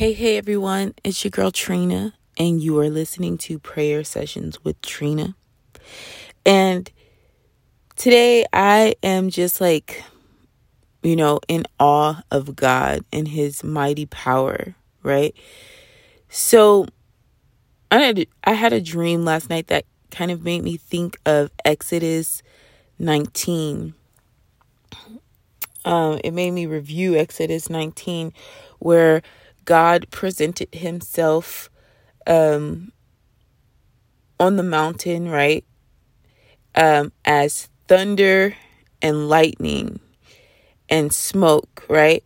Hey, hey, everyone. It's your girl Trina, and you are listening to Prayer Sessions with Trina. And today I am just like, you know, in awe of God and His mighty power, right? So I had, I had a dream last night that kind of made me think of Exodus 19. Um, it made me review Exodus 19, where God presented himself um, on the mountain, right? Um, as thunder and lightning and smoke, right?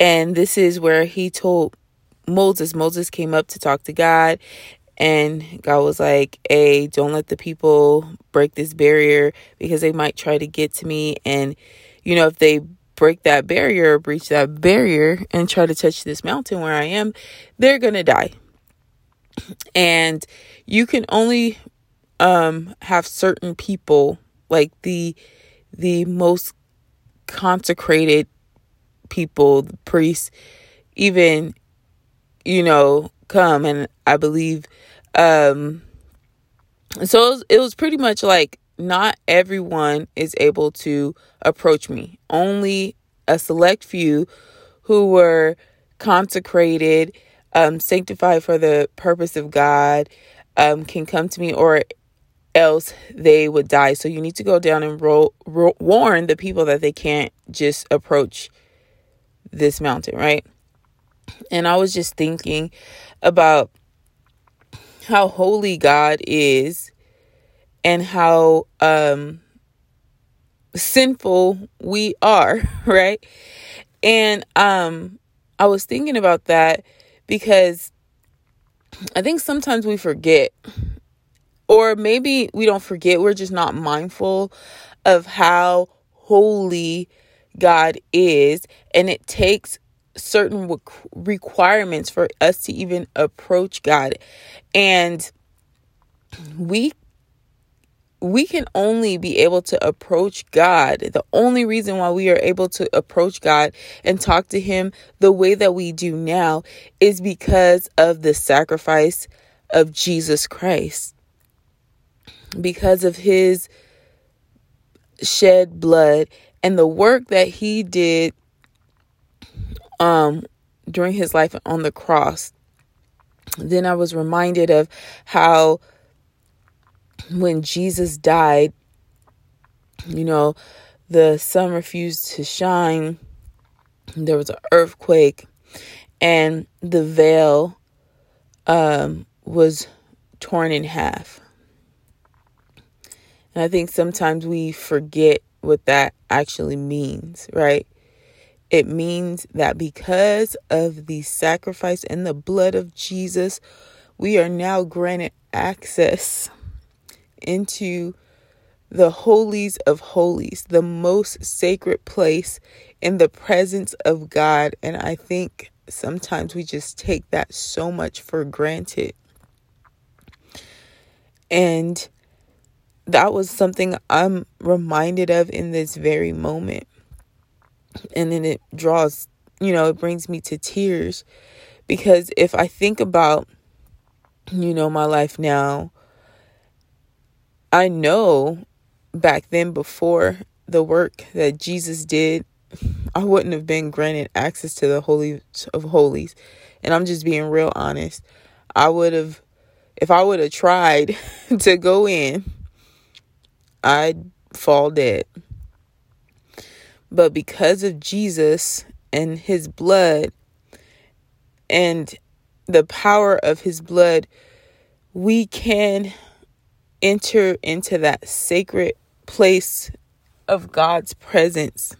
And this is where he told Moses, Moses came up to talk to God, and God was like, Hey, don't let the people break this barrier because they might try to get to me. And, you know, if they break that barrier breach that barrier and try to touch this mountain where I am, they're going to die. And you can only um, have certain people like the the most consecrated people, the priests, even you know, come and I believe um so it was, it was pretty much like not everyone is able to approach me. Only a select few who were consecrated, um, sanctified for the purpose of God, um, can come to me, or else they would die. So you need to go down and ro- ro- warn the people that they can't just approach this mountain, right? And I was just thinking about how holy God is and how um sinful we are, right? And um I was thinking about that because I think sometimes we forget or maybe we don't forget, we're just not mindful of how holy God is and it takes certain requirements for us to even approach God. And we we can only be able to approach God. The only reason why we are able to approach God and talk to Him the way that we do now is because of the sacrifice of Jesus Christ. Because of His shed blood and the work that He did um, during His life on the cross. Then I was reminded of how when Jesus died, you know, the sun refused to shine. There was an earthquake, and the veil um, was torn in half. And I think sometimes we forget what that actually means, right? It means that because of the sacrifice and the blood of Jesus, we are now granted access into the holies of holies, the most sacred place in the presence of God. And I think sometimes we just take that so much for granted. And that was something I'm reminded of in this very moment. And then it draws, you know, it brings me to tears because if I think about, you know, my life now, I know back then, before the work that Jesus did, I wouldn't have been granted access to the Holy of Holies. And I'm just being real honest. I would have, if I would have tried to go in, I'd fall dead. But because of Jesus and his blood and the power of his blood, we can enter into that sacred place of God's presence.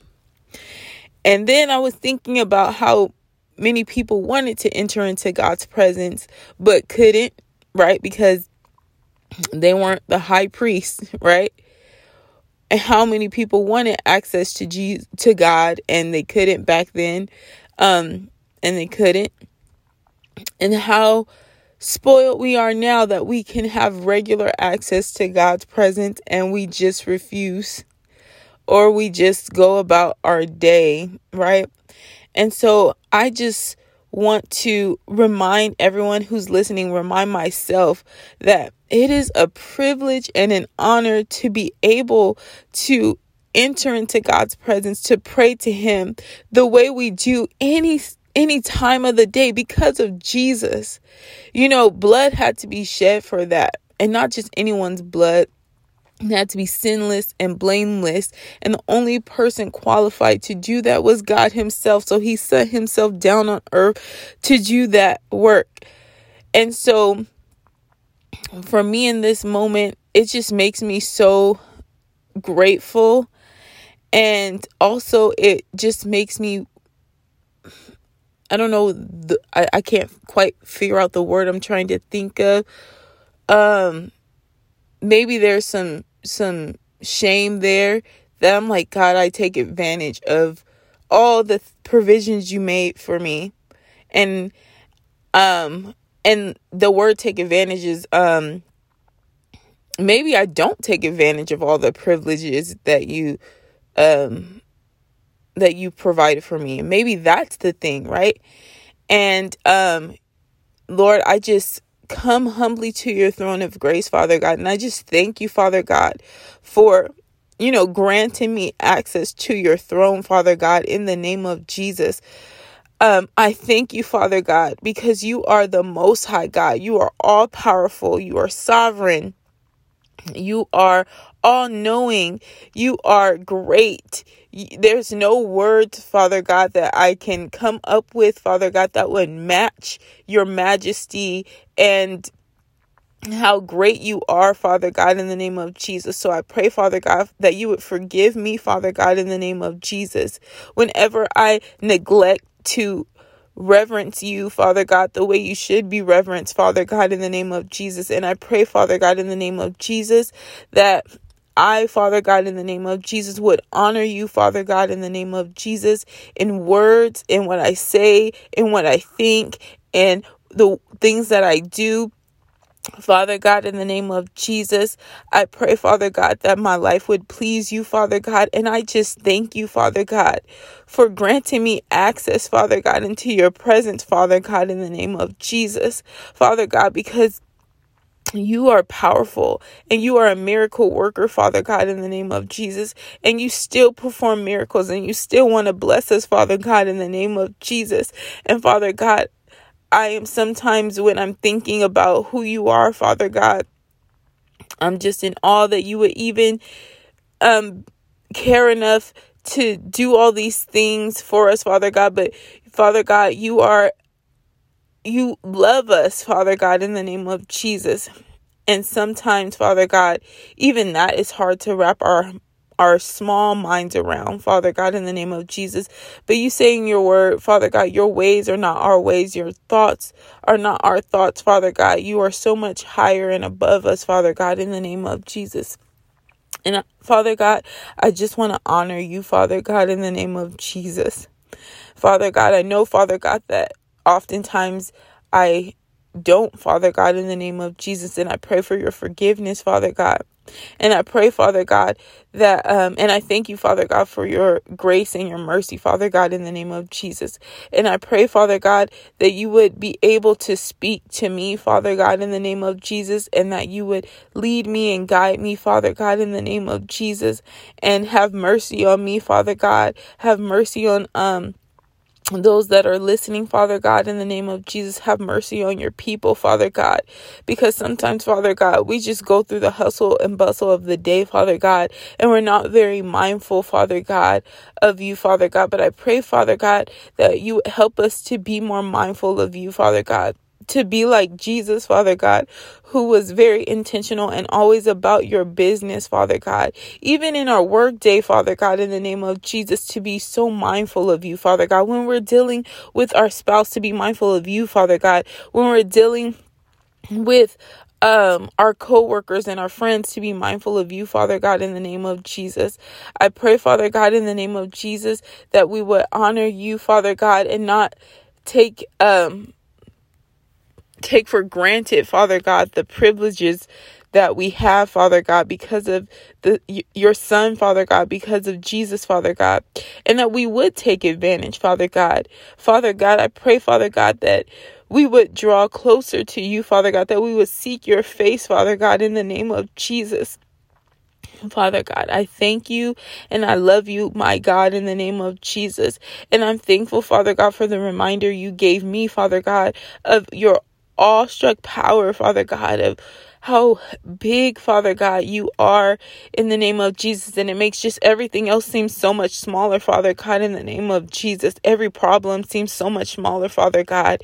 And then I was thinking about how many people wanted to enter into God's presence but couldn't, right? Because they weren't the high priest, right? And how many people wanted access to Jesus, to God and they couldn't back then. Um and they couldn't. And how spoiled we are now that we can have regular access to God's presence and we just refuse or we just go about our day, right? And so I just want to remind everyone who's listening, remind myself that it is a privilege and an honor to be able to enter into God's presence, to pray to Him the way we do any any time of the day because of Jesus. You know, blood had to be shed for that, and not just anyone's blood. It had to be sinless and blameless. And the only person qualified to do that was God Himself. So He set Himself down on earth to do that work. And so, for me in this moment, it just makes me so grateful. And also, it just makes me I don't know the I, I can't quite figure out the word I'm trying to think of. Um maybe there's some some shame there that I'm like, God, I take advantage of all the provisions you made for me. And um and the word take advantage is um maybe I don't take advantage of all the privileges that you um that you provided for me. maybe that's the thing, right? And um Lord, I just come humbly to your throne of grace, Father God, and I just thank you, Father God, for you know, granting me access to your throne, Father God, in the name of Jesus. Um, I thank you, Father God, because you are the most high God. You are all powerful. You are sovereign. You are all knowing. You are great. There's no words, Father God, that I can come up with, Father God, that would match your majesty and how great you are, Father God, in the name of Jesus. So I pray, Father God, that you would forgive me, Father God, in the name of Jesus. Whenever I neglect to reverence you, Father God, the way you should be reverenced, Father God, in the name of Jesus. And I pray, Father God, in the name of Jesus, that I, Father God, in the name of Jesus, would honor you, Father God, in the name of Jesus, in words, in what I say, in what I think, and the things that I do. Father God, in the name of Jesus, I pray, Father God, that my life would please you, Father God. And I just thank you, Father God, for granting me access, Father God, into your presence, Father God, in the name of Jesus, Father God, because you are powerful and you are a miracle worker, Father God, in the name of Jesus. And you still perform miracles and you still want to bless us, Father God, in the name of Jesus. And Father God, I am sometimes when I'm thinking about who you are, Father God, I'm just in awe that you would even um care enough to do all these things for us, Father God. But Father God, you are you love us, Father God, in the name of Jesus. And sometimes, Father God, even that is hard to wrap our our small minds around, Father God, in the name of Jesus. But you say in your word, Father God, your ways are not our ways, your thoughts are not our thoughts, Father God. You are so much higher and above us, Father God, in the name of Jesus. And uh, Father God, I just want to honor you, Father God, in the name of Jesus. Father God, I know, Father God, that oftentimes I don't, Father God, in the name of Jesus. And I pray for your forgiveness, Father God. And I pray, Father God, that, um, and I thank you, Father God, for your grace and your mercy, Father God, in the name of Jesus. And I pray, Father God, that you would be able to speak to me, Father God, in the name of Jesus, and that you would lead me and guide me, Father God, in the name of Jesus, and have mercy on me, Father God. Have mercy on, um, those that are listening, Father God, in the name of Jesus, have mercy on your people, Father God. Because sometimes, Father God, we just go through the hustle and bustle of the day, Father God, and we're not very mindful, Father God, of you, Father God. But I pray, Father God, that you help us to be more mindful of you, Father God to be like Jesus, Father God, who was very intentional and always about your business, Father God. Even in our work day, Father God, in the name of Jesus, to be so mindful of you, Father God. When we're dealing with our spouse, to be mindful of you, Father God. When we're dealing with um, our co-workers and our friends to be mindful of you, Father God, in the name of Jesus. I pray, Father God, in the name of Jesus, that we would honor you, Father God, and not take um take for granted, Father God, the privileges that we have, Father God, because of the your son, Father God, because of Jesus, Father God, and that we would take advantage, Father God. Father God, I pray, Father God, that we would draw closer to you, Father God, that we would seek your face, Father God, in the name of Jesus. Father God, I thank you and I love you, my God, in the name of Jesus. And I'm thankful, Father God, for the reminder you gave me, Father God, of your awestruck power, Father God, of how big, Father God, you are in the name of Jesus. And it makes just everything else seem so much smaller, Father God, in the name of Jesus. Every problem seems so much smaller, Father God.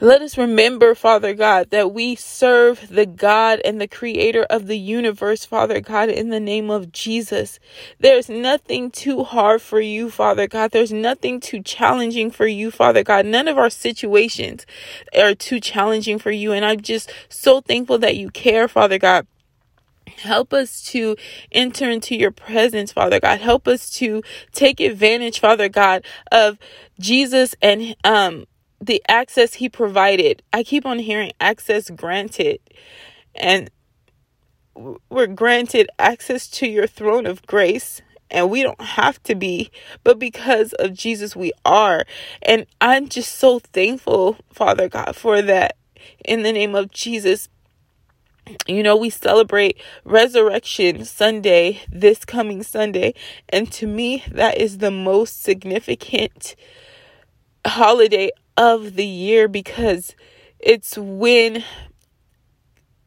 Let us remember, Father God, that we serve the God and the creator of the universe, Father God, in the name of Jesus. There's nothing too hard for you, Father God. There's nothing too challenging for you, Father God. None of our situations are too challenging for you. And I'm just so thankful that you care, Father God. Help us to enter into your presence, Father God. Help us to take advantage, Father God, of Jesus and um the access he provided. I keep on hearing access granted. And we're granted access to your throne of grace. And we don't have to be, but because of Jesus, we are. And I'm just so thankful, Father God, for that. In the name of Jesus, you know, we celebrate Resurrection Sunday this coming Sunday. And to me, that is the most significant holiday of the year because it's when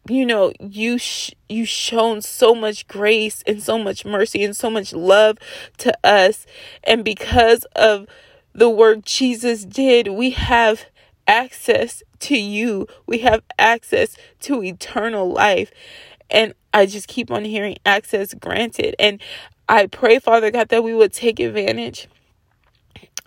you know you sh- you shown so much grace and so much mercy and so much love to us. And because of the work Jesus did we have access to you. We have access to eternal life. And I just keep on hearing access granted. And I pray Father God that we would take advantage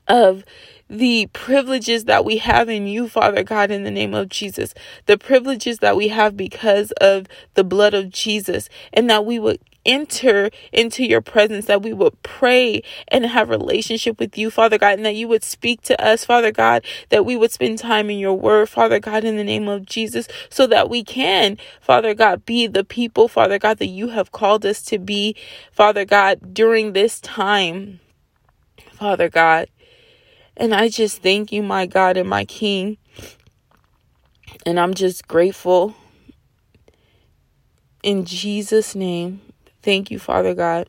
of the privileges that we have in you, Father God, in the name of Jesus, the privileges that we have because of the blood of Jesus, and that we would enter into your presence that we would pray and have relationship with you father god and that you would speak to us father god that we would spend time in your word father god in the name of jesus so that we can father god be the people father god that you have called us to be father god during this time father god and I just thank you, my God and my King. And I'm just grateful. In Jesus' name, thank you, Father God.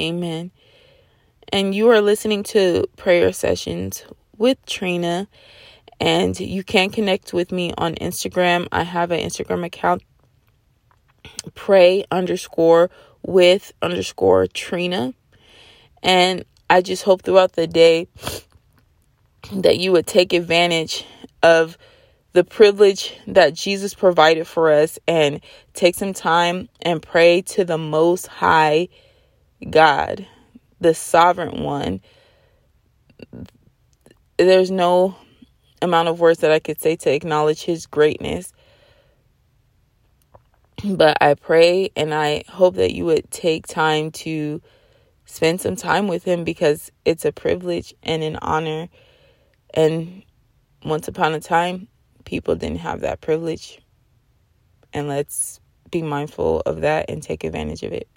Amen. And you are listening to prayer sessions with Trina. And you can connect with me on Instagram. I have an Instagram account, pray underscore with underscore Trina. And I just hope throughout the day that you would take advantage of the privilege that Jesus provided for us and take some time and pray to the Most High God, the Sovereign One. There's no amount of words that I could say to acknowledge His greatness. But I pray and I hope that you would take time to spend some time with him because it's a privilege and an honor. And once upon a time, people didn't have that privilege. And let's be mindful of that and take advantage of it.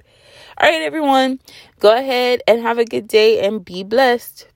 All right, everyone, go ahead and have a good day and be blessed.